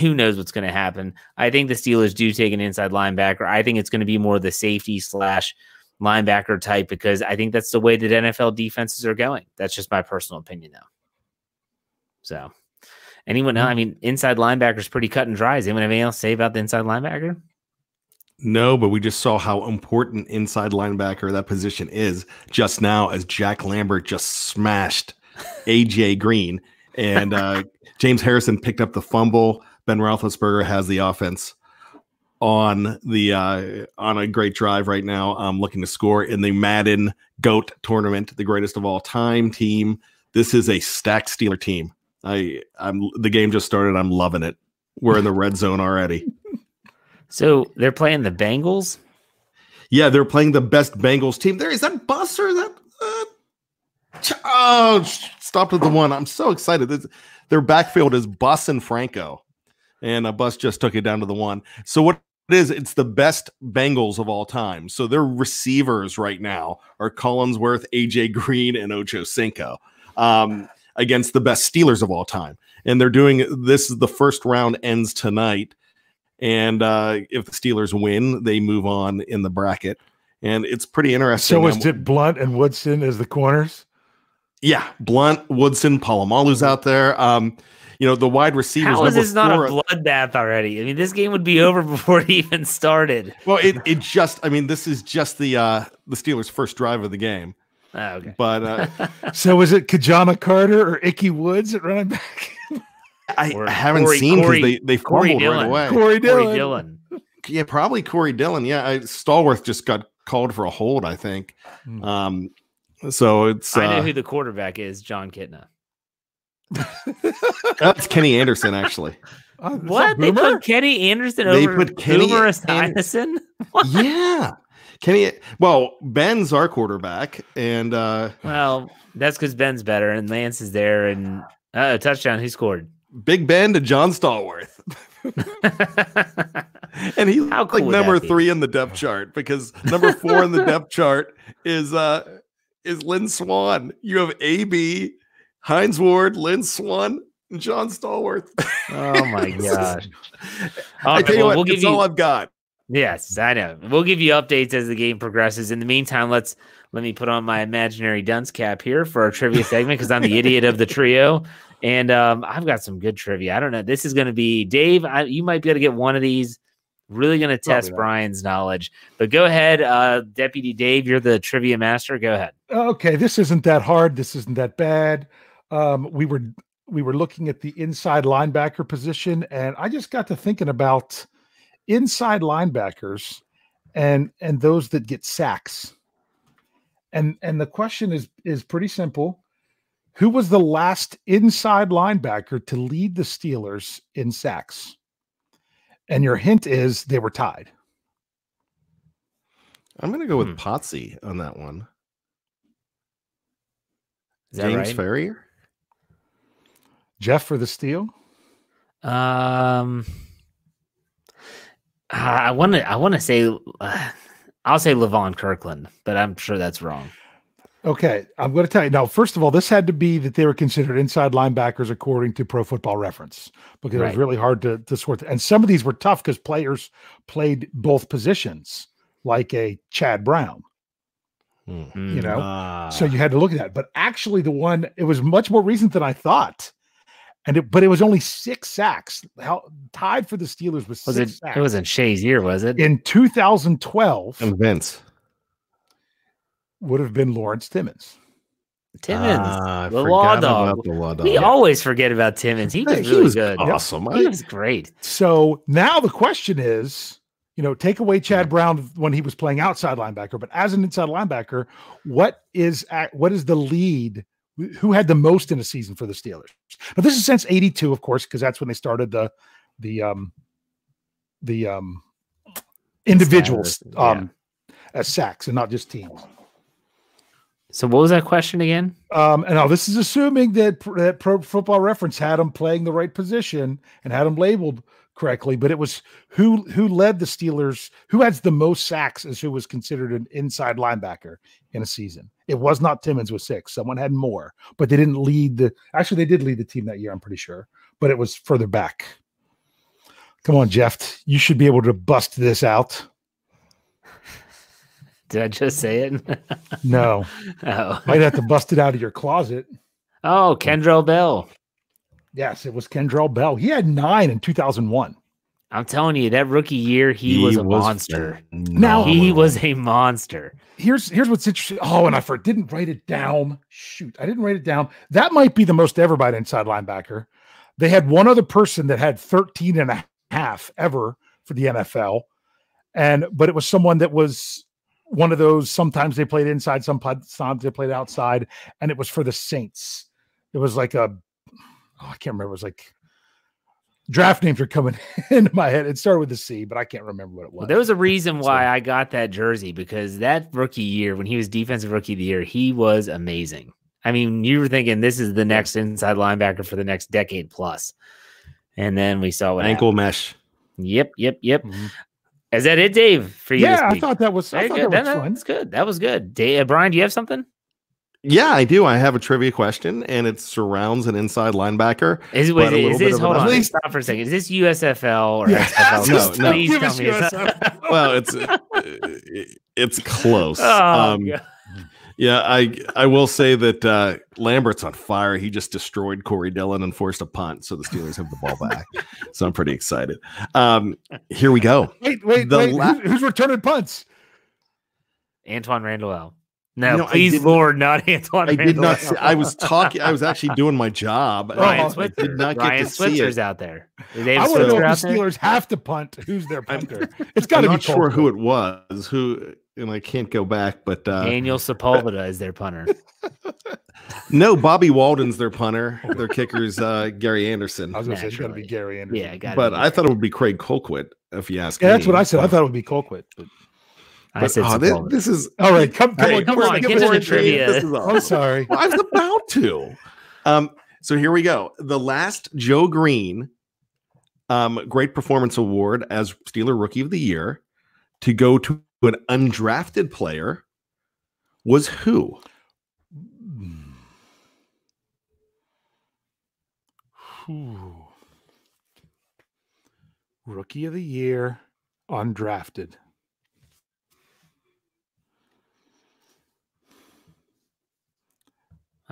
[SPEAKER 1] Who knows what's going to happen? I think the Steelers do take an inside linebacker. I think it's going to be more the safety slash linebacker type because I think that's the way that NFL defenses are going. That's just my personal opinion, though. So, anyone else? I mean, inside linebacker is pretty cut and dry. Is anyone have anything else to say about the inside linebacker?
[SPEAKER 2] No, but we just saw how important inside linebacker that position is just now as Jack Lambert just smashed AJ Green and uh, James Harrison picked up the fumble. Ben Roethlisberger has the offense on the uh, on a great drive right now. I'm looking to score in the Madden Goat tournament, the greatest of all time team. This is a stacked Steeler team. I I'm the game just started. I'm loving it. We're in the red zone already.
[SPEAKER 1] So they're playing the Bengals.
[SPEAKER 2] Yeah, they're playing the best Bengals team. There is that bus or that? Uh, ch- oh, stopped at the one. I'm so excited. This, their backfield is Bus and Franco, and a bus just took it down to the one. So what it is, it's the best Bengals of all time. So their receivers right now are Collinsworth, AJ Green, and Ocho Cinco um, against the best Steelers of all time. And they're doing this. The first round ends tonight and uh, if the Steelers win, they move on in the bracket. And it's pretty interesting.
[SPEAKER 3] So is it Blount and Woodson as the corners?
[SPEAKER 2] Yeah, Blount, Woodson, Polamalu's out there. Um, you know, the wide receivers.
[SPEAKER 1] How is this not a bloodbath already? I mean, this game would be over before it even started.
[SPEAKER 2] Well, it, it just, I mean, this is just the uh the Steelers' first drive of the game.
[SPEAKER 1] Oh, okay.
[SPEAKER 2] But uh
[SPEAKER 3] so is it Ki-Jana Carter or Ickey Woods at running back?
[SPEAKER 2] I or haven't Corey, seen because they they fumbled right away.
[SPEAKER 3] Corey Dillon. Corey Dillon.
[SPEAKER 2] Yeah, probably Corey Dillon. Yeah, I, Stallworth just got called for a hold. I think. Hmm. Um, so it's.
[SPEAKER 1] I know uh, who the quarterback is. Jon Kitna.
[SPEAKER 2] That's Kenny Anderson, actually.
[SPEAKER 1] Uh, what they put Kenny Anderson they over put Kenny Boomer Esiason?
[SPEAKER 2] yeah, Kenny. Well, Ben's our quarterback, and uh
[SPEAKER 1] well, that's because Ben's better, and Lance is there, and uh, touchdown. He scored?
[SPEAKER 2] Big Ben to John Stallworth. and he's How cool like number three in the depth chart because number four in the depth chart is uh is Lynn Swann. You have AB, Hines Ward, Lynn Swann, and John Stallworth.
[SPEAKER 1] oh my gosh.
[SPEAKER 2] I tell you well, what, we'll give you, all I've got.
[SPEAKER 1] Yes, I know. We'll give you updates as the game progresses. In the meantime, let's let me put on my imaginary dunce cap here for our trivia segment because I'm the idiot of the trio. And um, I've got some good trivia. I don't know. This is going to be Dave. I, you might be able to get one of these. Really going to test Brian's knowledge. But go ahead, uh, Deputy Dave. You're the trivia master. Go ahead.
[SPEAKER 3] Okay, this isn't that hard. This isn't that bad. Um, we were we were looking at the inside linebacker position, and I just got to thinking about inside linebackers and and those that get sacks. And and the question is is pretty simple who was the last inside linebacker to lead the Steelers in sacks? And your hint is they were tied.
[SPEAKER 2] I'm going to go with hmm. Potsy on that one.
[SPEAKER 1] Is that James right?
[SPEAKER 2] Farrior?
[SPEAKER 3] Jeff for the steal?
[SPEAKER 1] Um, I want to. I want to say. Uh, I'll say Levon Kirkland, but I'm sure that's wrong.
[SPEAKER 3] Okay, I'm going to tell you now. First of all, this had to be that they were considered inside linebackers according to Pro Football Reference because right. it was really hard to, to sort. And some of these were tough because players played both positions, like a Chad Brown. Mm-hmm. You know, ah. so you had to look at that. But actually, the one it was much more recent than I thought, and it, but it was only six sacks. How tied for the Steelers was,
[SPEAKER 1] was
[SPEAKER 3] it?
[SPEAKER 1] Sacks. It wasn't Shay's year, was it?
[SPEAKER 3] In 2012,
[SPEAKER 2] and Vince
[SPEAKER 3] would have been Lawrence Timmons.
[SPEAKER 1] Timmons, uh, the, law dog. the law dog. We yeah. always forget about Timmons. He was really he was good.
[SPEAKER 2] Awesome.
[SPEAKER 1] He was great.
[SPEAKER 3] So now the question is, you know, take away Chad Brown when he was playing outside linebacker, but as an inside linebacker, what is what is the lead? Who had the most in a season for the Steelers? Now this is since '82, of course, because that's when they started the the um the um individuals um yeah. as sacks and not just teams.
[SPEAKER 1] So what was that question again?
[SPEAKER 3] Um, and now this is assuming that, that Pro Football Reference had him playing the right position and had him labeled correctly, but it was who who led the Steelers, who has the most sacks as who was considered an inside linebacker in a season. It was not Timmons with six. Someone had more, but they didn't lead the actually they did lead the team that year, I'm pretty sure, but it was further back. Come on, Jeff. You should be able to bust this out.
[SPEAKER 1] Did I just say it?
[SPEAKER 3] no. Oh. Might have to bust it out of your closet.
[SPEAKER 1] Oh, Kendrell Bell.
[SPEAKER 3] Yes, it was Kendrell Bell. He had nine in 2001.
[SPEAKER 1] I'm telling you, that rookie year, he, was a monster.
[SPEAKER 3] Now-
[SPEAKER 1] He was a monster.
[SPEAKER 3] Here's here's what's interesting. Oh, and I for, didn't write it down. Shoot, I didn't write it down. That might be the most ever by an inside linebacker. They had one other person that had 13 and a half ever for the NFL. And but it was someone that was one of those sometimes they played inside, sometimes they played outside, and it was for the Saints. It was like a oh, I can't remember. It was like draft names are coming into my head. It started with a C, but I can't remember what it was.
[SPEAKER 1] Well, there was a reason
[SPEAKER 3] So-
[SPEAKER 1] why I got that jersey because that rookie year, when he was defensive rookie of the year, he was amazing. I mean, you were thinking this is the next inside linebacker for the next decade plus. And then we saw what
[SPEAKER 2] ankle mesh.
[SPEAKER 1] happened. Yep, yep, yep.
[SPEAKER 3] Mhm.
[SPEAKER 1] Is that it, Dave? For you?
[SPEAKER 3] yeah, I thought that was I
[SPEAKER 1] Very
[SPEAKER 3] thought
[SPEAKER 1] good.
[SPEAKER 3] that
[SPEAKER 1] That,
[SPEAKER 3] was fun.
[SPEAKER 1] that's good. That was good. Dave, uh, Brian, do you have something?
[SPEAKER 2] Yeah, I do. I have a trivia question, and it surrounds an inside linebacker.
[SPEAKER 1] Is, wait,
[SPEAKER 2] a
[SPEAKER 1] is this
[SPEAKER 2] of
[SPEAKER 1] hold
[SPEAKER 2] an
[SPEAKER 1] on?
[SPEAKER 2] update.
[SPEAKER 1] Stop for a second. Is this USFL or
[SPEAKER 3] Yeah.
[SPEAKER 1] XFL?
[SPEAKER 2] No, no.
[SPEAKER 1] Please tell me. it's-
[SPEAKER 3] USFL.
[SPEAKER 2] Well, it's uh, it's close.
[SPEAKER 1] Oh,
[SPEAKER 2] Um, Yeah, I I will say that uh, Lambert's on fire. He just destroyed Corey Dillon and forced a punt, so the Steelers have the ball back. so I'm pretty excited. Um, here we go.
[SPEAKER 3] Wait, wait,
[SPEAKER 2] The
[SPEAKER 3] wait.
[SPEAKER 2] la-
[SPEAKER 3] who's, who's returning punts?
[SPEAKER 1] Antwaan Randle L. No,
[SPEAKER 2] No,
[SPEAKER 1] please,
[SPEAKER 2] did-
[SPEAKER 1] Lord, not Antwaan
[SPEAKER 2] I did not. See, I was talking. I was actually doing my job. and
[SPEAKER 1] Ryan
[SPEAKER 2] I
[SPEAKER 1] Switzer.
[SPEAKER 2] did not get
[SPEAKER 1] Ryan
[SPEAKER 2] to see
[SPEAKER 1] Switzer's
[SPEAKER 2] it.
[SPEAKER 1] out there. They
[SPEAKER 3] I
[SPEAKER 1] have
[SPEAKER 3] want to know if
[SPEAKER 1] out
[SPEAKER 3] the
[SPEAKER 1] there.
[SPEAKER 3] Steelers have to punt. Who's their punter? It's got to be
[SPEAKER 2] not sure who it was. Who and I can't go back, but uh,
[SPEAKER 1] Daniel Sepulveda is their punter.
[SPEAKER 2] no, Bobby Walden's their punter. Their kicker's uh, Gary Anderson.
[SPEAKER 3] I was going to say it's got to be Gary Anderson.
[SPEAKER 1] Yeah, got
[SPEAKER 2] But I thought it would be Craig Colquitt, if you ask
[SPEAKER 3] yeah,
[SPEAKER 2] me.
[SPEAKER 3] that's what I said. I thought it would be Colquitt. But
[SPEAKER 1] I said
[SPEAKER 2] oh, thi-
[SPEAKER 1] Sepulveda.
[SPEAKER 2] this is
[SPEAKER 3] all right, come, come
[SPEAKER 2] Hey,
[SPEAKER 3] on,
[SPEAKER 1] come on,
[SPEAKER 3] give
[SPEAKER 1] get to the trivia.
[SPEAKER 2] This is
[SPEAKER 3] I'm
[SPEAKER 2] awesome.
[SPEAKER 3] sorry.
[SPEAKER 2] Well, I was about to. Um, so here we go. The last Joe Greene um, Great Performance Award as Steeler Rookie of the Year to go to an undrafted player was who?
[SPEAKER 3] Whew. Rookie of the year, undrafted.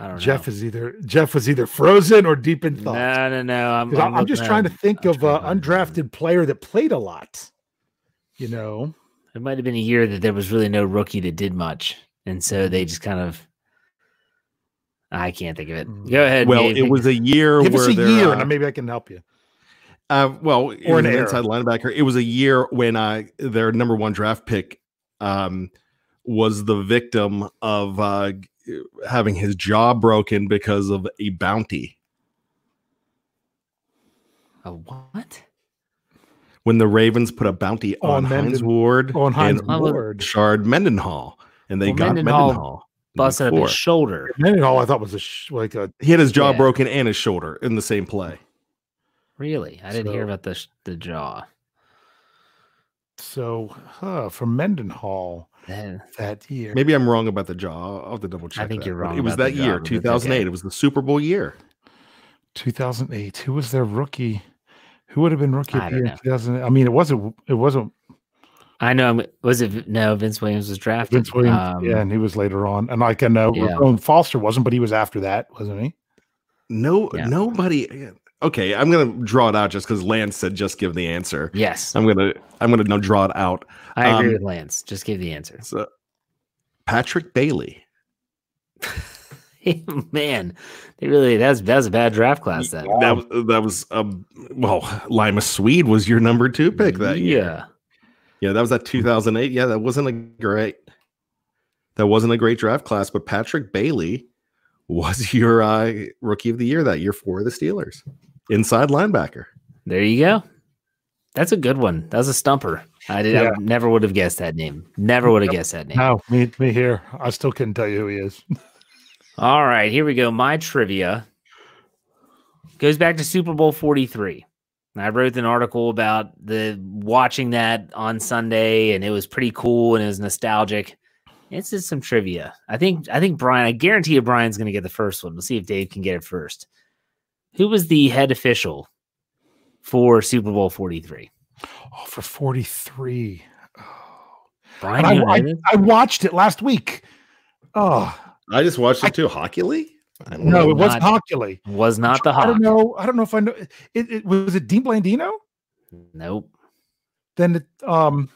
[SPEAKER 1] I don't know.
[SPEAKER 3] Jeff is either Jeff was either frozen or deep in thought.
[SPEAKER 1] No, no, no. I'm,
[SPEAKER 3] 'Cause I'm, I'm just
[SPEAKER 1] looking
[SPEAKER 3] trying to think
[SPEAKER 1] I'm
[SPEAKER 3] of an undrafted player that played a lot. You know,
[SPEAKER 1] It might have been a year that there was really no rookie that did much, and so they just kind of. I can't think of it.
[SPEAKER 3] Mm.
[SPEAKER 1] Go ahead.
[SPEAKER 2] Well,
[SPEAKER 1] Dave.
[SPEAKER 2] it was a year
[SPEAKER 3] give us
[SPEAKER 2] where
[SPEAKER 3] a
[SPEAKER 2] there,
[SPEAKER 3] year,
[SPEAKER 2] uh,
[SPEAKER 3] and maybe I can help you.
[SPEAKER 2] Uh, well,
[SPEAKER 3] Or an
[SPEAKER 2] an inside linebacker. It was a year when uh, their number one draft pick um, was the victim of uh, g- having his jaw broken because of a bounty.
[SPEAKER 1] a what?
[SPEAKER 2] When the Ravens put a bounty
[SPEAKER 3] On
[SPEAKER 2] on,
[SPEAKER 3] Hines
[SPEAKER 2] Ward
[SPEAKER 3] On Hines
[SPEAKER 2] and
[SPEAKER 3] Ward.
[SPEAKER 2] Shard Mendenhall, and they
[SPEAKER 1] Well,
[SPEAKER 2] got
[SPEAKER 1] Mendenhall
[SPEAKER 2] Mendenhall.
[SPEAKER 1] Busted up his shoulder.
[SPEAKER 3] Mendenhall, I thought was a sh- like a
[SPEAKER 2] He had his jaw
[SPEAKER 1] Yeah.
[SPEAKER 2] broken and his shoulder in the same play.
[SPEAKER 1] Really, I didn't hear about the sh- the jaw.
[SPEAKER 3] so huh, from Mendenhall
[SPEAKER 1] Man,
[SPEAKER 3] that year.
[SPEAKER 2] Maybe I'm wrong about the jaw. I'll have to double check.
[SPEAKER 1] I think
[SPEAKER 2] that,
[SPEAKER 1] you're
[SPEAKER 2] but
[SPEAKER 1] wrong
[SPEAKER 2] It was that year,
[SPEAKER 1] but that's okay.
[SPEAKER 2] 2008. It was the Super Bowl year.
[SPEAKER 3] 2008. Who was their rookie? Who would have been rookie
[SPEAKER 1] I
[SPEAKER 3] of the year in 2000? I mean, it wasn't. It wasn't
[SPEAKER 1] I know. I'm- Was it no? Vince Williams was drafted.
[SPEAKER 3] Vince Williams.
[SPEAKER 1] Um,
[SPEAKER 3] yeah, and he was later on. And like I know,
[SPEAKER 1] Yeah.
[SPEAKER 3] Ramon Foster wasn't, but he was after that, wasn't he?
[SPEAKER 2] No,
[SPEAKER 1] Yeah.
[SPEAKER 2] nobody. Okay, I'm gonna draw it out just because Lance said just give the answer.
[SPEAKER 1] Yes,
[SPEAKER 2] I'm gonna I'm gonna now draw it out.
[SPEAKER 1] I agree
[SPEAKER 2] um,
[SPEAKER 1] with Lance. Just give the answer.
[SPEAKER 2] So, Patrick Bailey.
[SPEAKER 1] Man, they really that's that was a bad draft class then.
[SPEAKER 2] That was that was um well, Limas Sweed was your number two pick that year.
[SPEAKER 1] Yeah.
[SPEAKER 2] Yeah, that was that 2008. Yeah, that wasn't a great that wasn't a great draft class, but Patrick Bailey was your uh, rookie of the year that year for the Steelers. Inside linebacker.
[SPEAKER 1] There you go. That's a good one. That was a stumper. I did.
[SPEAKER 3] Yeah.
[SPEAKER 1] I never would have guessed that name. Never would have guessed that name.
[SPEAKER 3] No, me, me here. I still couldn't tell you who he is.
[SPEAKER 1] All right, here we go. My trivia goes back to Super Bowl 43. I wrote an article about the watching that on Sunday, and it was pretty cool and it was nostalgic. It's just some trivia. I think I think Brian, I guarantee you Brian's gonna get the first one. We'll see if Dave can get it first. Who was the head official for Super Bowl 43?
[SPEAKER 3] Oh, for 43.
[SPEAKER 1] Brian,
[SPEAKER 3] I, I. I watched it last week. Oh,
[SPEAKER 2] I just watched it too. Hockey League?
[SPEAKER 3] No, it wasn't
[SPEAKER 1] not-
[SPEAKER 3] Hockley.
[SPEAKER 1] was not the
[SPEAKER 3] I don't
[SPEAKER 1] Hawk.
[SPEAKER 3] know. I don't know if I know. It, it was it Dean Blandino.
[SPEAKER 1] Nope.
[SPEAKER 3] Then it, um,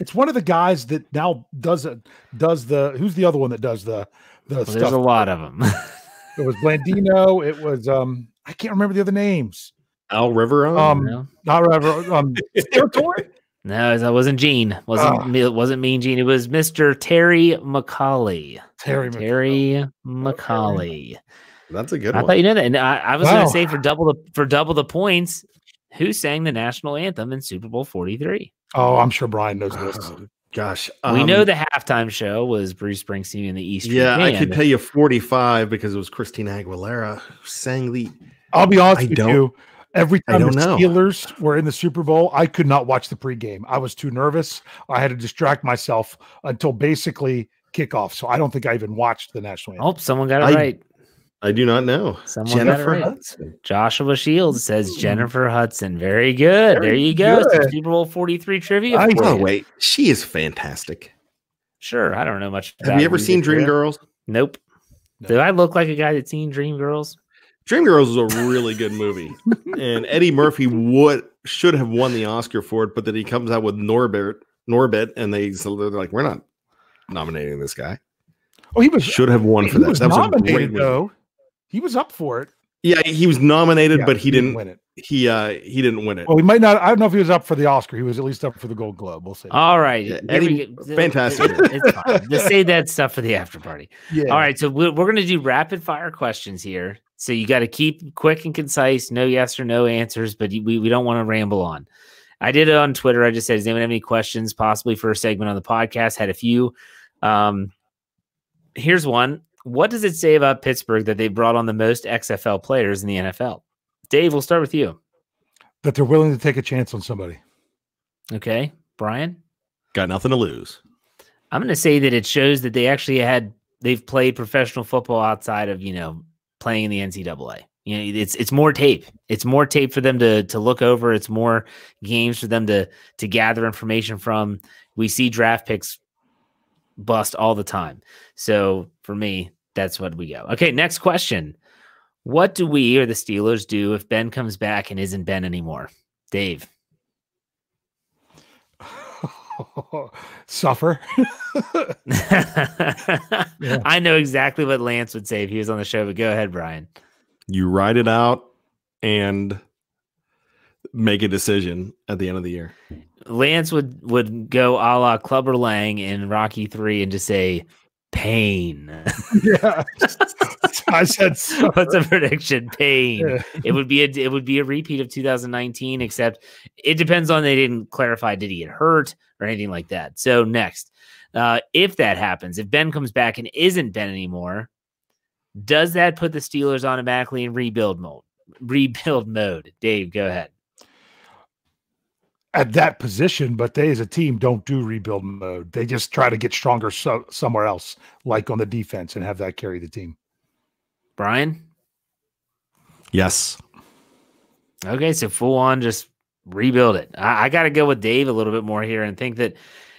[SPEAKER 3] it's one of the guys that now does it. Does the who's the other one that does the the
[SPEAKER 1] Well,
[SPEAKER 3] stuff?
[SPEAKER 1] there's a lot of them.
[SPEAKER 3] It was Blandino. It was um, I can't remember the other names.
[SPEAKER 2] Al River.
[SPEAKER 3] Um,
[SPEAKER 1] no,
[SPEAKER 3] Not ever um, territory.
[SPEAKER 1] no, that wasn't Gene. Wasn't me- it wasn't Mean Gene. It was Mr. Terry McCauley.
[SPEAKER 3] Terry. Mc-
[SPEAKER 1] Terry McCauley.
[SPEAKER 2] That's a good
[SPEAKER 1] I
[SPEAKER 2] one.
[SPEAKER 1] thought you know that. And I, I was going to say for double the for double the points, who sang the national anthem in Super Bowl 43?
[SPEAKER 3] Oh, I'm sure Brian knows this.
[SPEAKER 2] Oh, gosh,
[SPEAKER 1] we
[SPEAKER 2] um,
[SPEAKER 1] know the halftime show was Bruce Springsteen in the East. Street
[SPEAKER 2] Yeah, I could
[SPEAKER 1] Band.
[SPEAKER 2] tell you 45 because it was Christina Aguilera who sang the.
[SPEAKER 3] I'll be honest
[SPEAKER 2] I
[SPEAKER 3] with
[SPEAKER 2] don't-
[SPEAKER 3] you. Every time the
[SPEAKER 2] don't know.
[SPEAKER 3] Steelers were in the Super Bowl, I could not watch the pregame. I was too nervous. I had to distract myself until basically kickoff. So I don't think I even watched the national anthem.
[SPEAKER 1] Oh, someone got it
[SPEAKER 2] I-
[SPEAKER 1] right.
[SPEAKER 2] I do not know.
[SPEAKER 1] Someone got it
[SPEAKER 2] Jennifer
[SPEAKER 1] right.
[SPEAKER 2] Hudson.
[SPEAKER 1] Joshua Shields says Jennifer Hudson. Very good. there you go. Super Bowl 43 trivia.
[SPEAKER 3] I-
[SPEAKER 1] for
[SPEAKER 2] By the
[SPEAKER 1] you.
[SPEAKER 2] way, she is fantastic.
[SPEAKER 1] Sure. I don't know much.
[SPEAKER 2] Have you ever seen
[SPEAKER 1] music, Rhea.
[SPEAKER 2] Dreamgirls?
[SPEAKER 1] Nope.
[SPEAKER 3] No.
[SPEAKER 1] Do I look like a guy that's seen Dreamgirls?
[SPEAKER 2] Dreamgirls is a really good movie, and Eddie Murphy would should have won the Oscar for it, but then he comes out with Norbert, Norbit, and they so they're like, "We're not nominating this guy."
[SPEAKER 3] Oh, he was
[SPEAKER 2] Should have won for
[SPEAKER 3] he
[SPEAKER 2] that.
[SPEAKER 3] was
[SPEAKER 2] that was a great
[SPEAKER 3] nominated
[SPEAKER 2] movie.
[SPEAKER 3] though. He was up for it.
[SPEAKER 2] Yeah, he was nominated,
[SPEAKER 3] Yeah,
[SPEAKER 2] but he didn't.
[SPEAKER 3] win it.
[SPEAKER 2] He uh he didn't win it.
[SPEAKER 3] Well, he might not. I don't know if he was up for the Oscar. He was at least up for the Gold Globe. We'll see.
[SPEAKER 1] All right.
[SPEAKER 2] Yeah,
[SPEAKER 1] There we
[SPEAKER 2] Eddie- fantastic.
[SPEAKER 1] It- it's fine. Just save that stuff for the after party.
[SPEAKER 3] yeah.
[SPEAKER 1] All right. So we're, we're going to do rapid fire questions here. So you got to keep quick and concise, no yes or no answers, but we, we don't want to ramble on. I did it on Twitter. I just said, does anyone have any questions possibly for a segment on the podcast? Had a few. Um, here's one. What does it say about Pittsburgh that they brought on the most XFL players in the NFL? Dave, we'll start with you.
[SPEAKER 3] That they're willing to take a chance on somebody.
[SPEAKER 1] Okay. Brian?
[SPEAKER 2] Got nothing to lose.
[SPEAKER 1] I'm going to say that it shows that they actually had they've played professional football outside of you know playing in the NCAA. You know, it's it's more tape. It's more tape for them to to look over. It's more games for them to to gather information from. We see draft picks bust all the time. So for me, that's what we go. Okay, next question. What do we or the Steelers do if Ben comes back and isn't Ben anymore? Dave.
[SPEAKER 3] Suffer.
[SPEAKER 1] I know exactly what Lance would say if he was on the show, but go ahead, Brian.
[SPEAKER 2] You write it out and make a decision at the end of the year.
[SPEAKER 1] Lance would would go a la Clubber Lang in Rocky Three and just say pain.
[SPEAKER 3] yeah. I said suffer.
[SPEAKER 1] What's a prediction? Pain.
[SPEAKER 3] Yeah.
[SPEAKER 1] It would be a it would be a repeat of 2019, except it depends on they didn't clarify did he get hurt or anything like that. So next, uh, if that happens, if Ben comes back and isn't Ben anymore, does that put the Steelers automatically in rebuild mode? Rebuild mode. Dave, go ahead.
[SPEAKER 3] At that position, but they as a team don't do rebuild mode. They just try to get stronger so, somewhere else, like on the defense, and have that carry the team.
[SPEAKER 1] Brian.
[SPEAKER 2] Yes.
[SPEAKER 1] Okay, so full on just rebuild it. I, I got to go with Dave a little bit more here and think that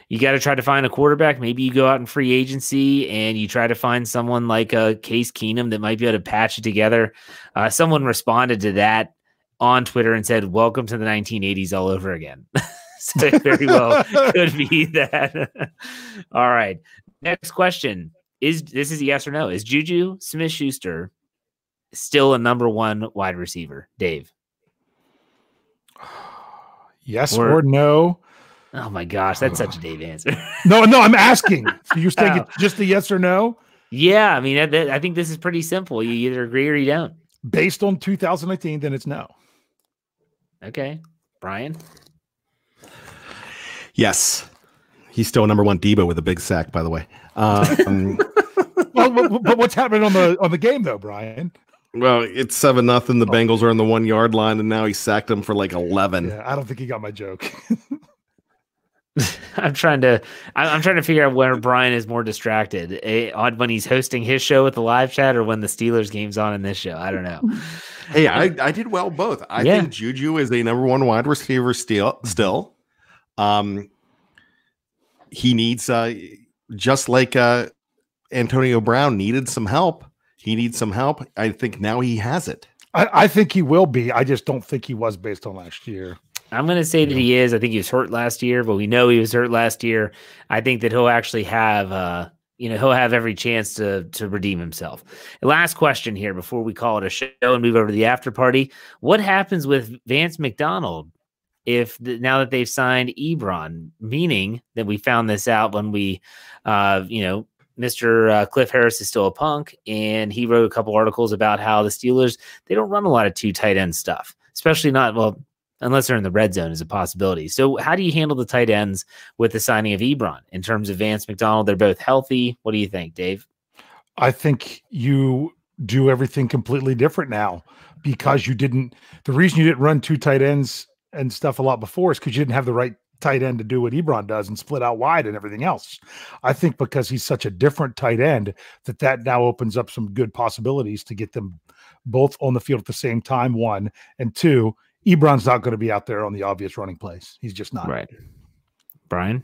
[SPEAKER 1] you got to try to find a quarterback. Maybe you go out in free agency and you try to find someone like a Case Keenum that might be able to patch it together. Uh, someone responded to that on Twitter and said, "Welcome to the 1980s all over again." so very well could be that. all right, next question is this is a yes or no? Is Juju Smith Schuster still a number one wide receiver, Dave?
[SPEAKER 3] Yes
[SPEAKER 1] Or-
[SPEAKER 3] or, no?
[SPEAKER 1] Oh my gosh, that's such a Dave answer.
[SPEAKER 3] No, no. I'm asking. So you're saying
[SPEAKER 1] Oh.
[SPEAKER 3] just a yes or no
[SPEAKER 1] yeah, I mean, I, I think this is pretty simple. You either agree or you don't.
[SPEAKER 3] based on 2019? Then it's no.
[SPEAKER 1] Okay, Brian.
[SPEAKER 2] Yes. He's still number one Debo with a big sack, by the way. Um,
[SPEAKER 3] Well, but, but what's happening on the on the game though, Brian?
[SPEAKER 2] well, it's seven nothing. The Bengals are on the one yard line, and now he sacked him for like eleven.
[SPEAKER 3] Yeah, I don't think he got my joke.
[SPEAKER 1] I'm trying to, I'm, I'm trying to figure out where Brian is more distracted, eh, on when he's hosting his show with the live chat, or when the Steelers game's on in this show. I don't know.
[SPEAKER 2] Hey, I, I did well both. I
[SPEAKER 1] Yeah.
[SPEAKER 2] think Juju is a number one wide receiver still. Still, um, he needs uh, just like uh, Antonio Brown needed some help. He needs some help. I think now he has it.
[SPEAKER 3] I, I think he will be. I just don't think he was based on last year.
[SPEAKER 1] I'm going to say that he is. I think he was hurt last year, but we know he was hurt last year. I think that he'll actually have, uh, you know, he'll have every chance to to redeem himself. Last question here before we call it a show and move over to the after party. What happens with Vance McDonald if the, now that they've signed Ebron? Meaning that we found this out when we, uh, you know, Mr. Uh, Cliff Harris is still a punk, and he wrote a couple articles about how the Steelers they don't run a lot of two tight end stuff, especially not well unless they're in the red zone is a possibility. So how do you handle the tight ends with the signing of Ebron in terms of Vance McDonald? They're both healthy. What do you think, Dave?
[SPEAKER 3] I think you do everything completely different now because you didn't the reason you didn't run two tight ends and stuff a lot before is because you didn't have the right tight end to do what Ebron does and split out wide and everything else. I think because he's such a different tight end that that now opens up some good possibilities to get them both on the field at the same time. One and two, Ebron's not going to be out there on the obvious running plays. He's just not.
[SPEAKER 1] Right. Brian?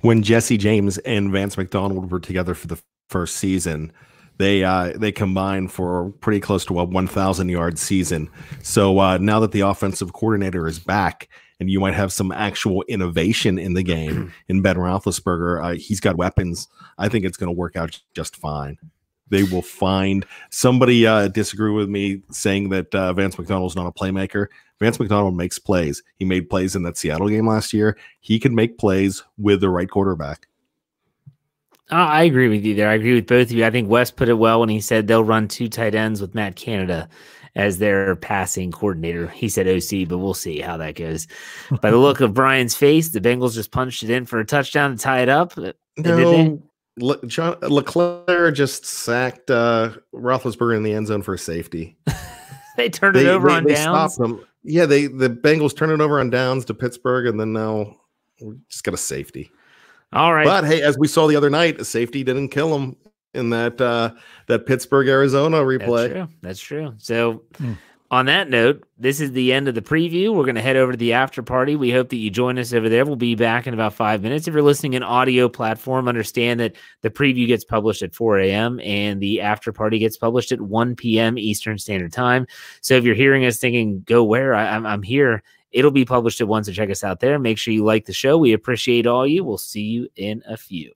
[SPEAKER 2] When Jesse James and Vance McDonald were together for the first season, they uh, they combined for pretty close to a 1,000 yard season. So uh, now that the offensive coordinator is back, and you might have some actual innovation in the game in Ben Roethlisberger, uh, he's got weapons. I think it's going to work out just fine they will find somebody uh, disagree with me saying that uh, Vance McDonald's not a playmaker. Vance McDonald makes plays. He made plays in that Seattle game last year. He can make plays with the right quarterback.
[SPEAKER 1] Oh, I agree with you there. I agree with both of you. I think West put it well when he said they'll run two tight ends with Matt Canada as their passing coordinator. He said OC, but we'll see how that goes. By the look of Brian's face, the Bengals just punched it in for a touchdown to tie it up.
[SPEAKER 2] No, Le- John Leclerc just sacked uh, Roethlisberger in the end zone for safety.
[SPEAKER 1] they turned it over
[SPEAKER 2] they,
[SPEAKER 1] on
[SPEAKER 2] they
[SPEAKER 1] downs.
[SPEAKER 2] Them. Yeah, they the Bengals turned it over on downs to Pittsburgh, and then now we just got a safety.
[SPEAKER 1] All right,
[SPEAKER 2] but hey, as we saw the other night, a safety didn't kill him in that uh, that Pittsburgh Arizona replay.
[SPEAKER 1] That's true. That's true. So. Hmm on that note, this is the end of the preview. We're going to head over to the after party. We hope that you join us over there. We'll be back in about five minutes. If you're listening in audio platform, understand that the preview gets published at 4 a.m. and the after party gets published at 1 p.m. Eastern Standard Time. So if you're hearing us thinking, go where? I, I'm, I'm here. It'll be published at once. So check us out there. Make sure you like the show. We appreciate all you. We'll see you in a few.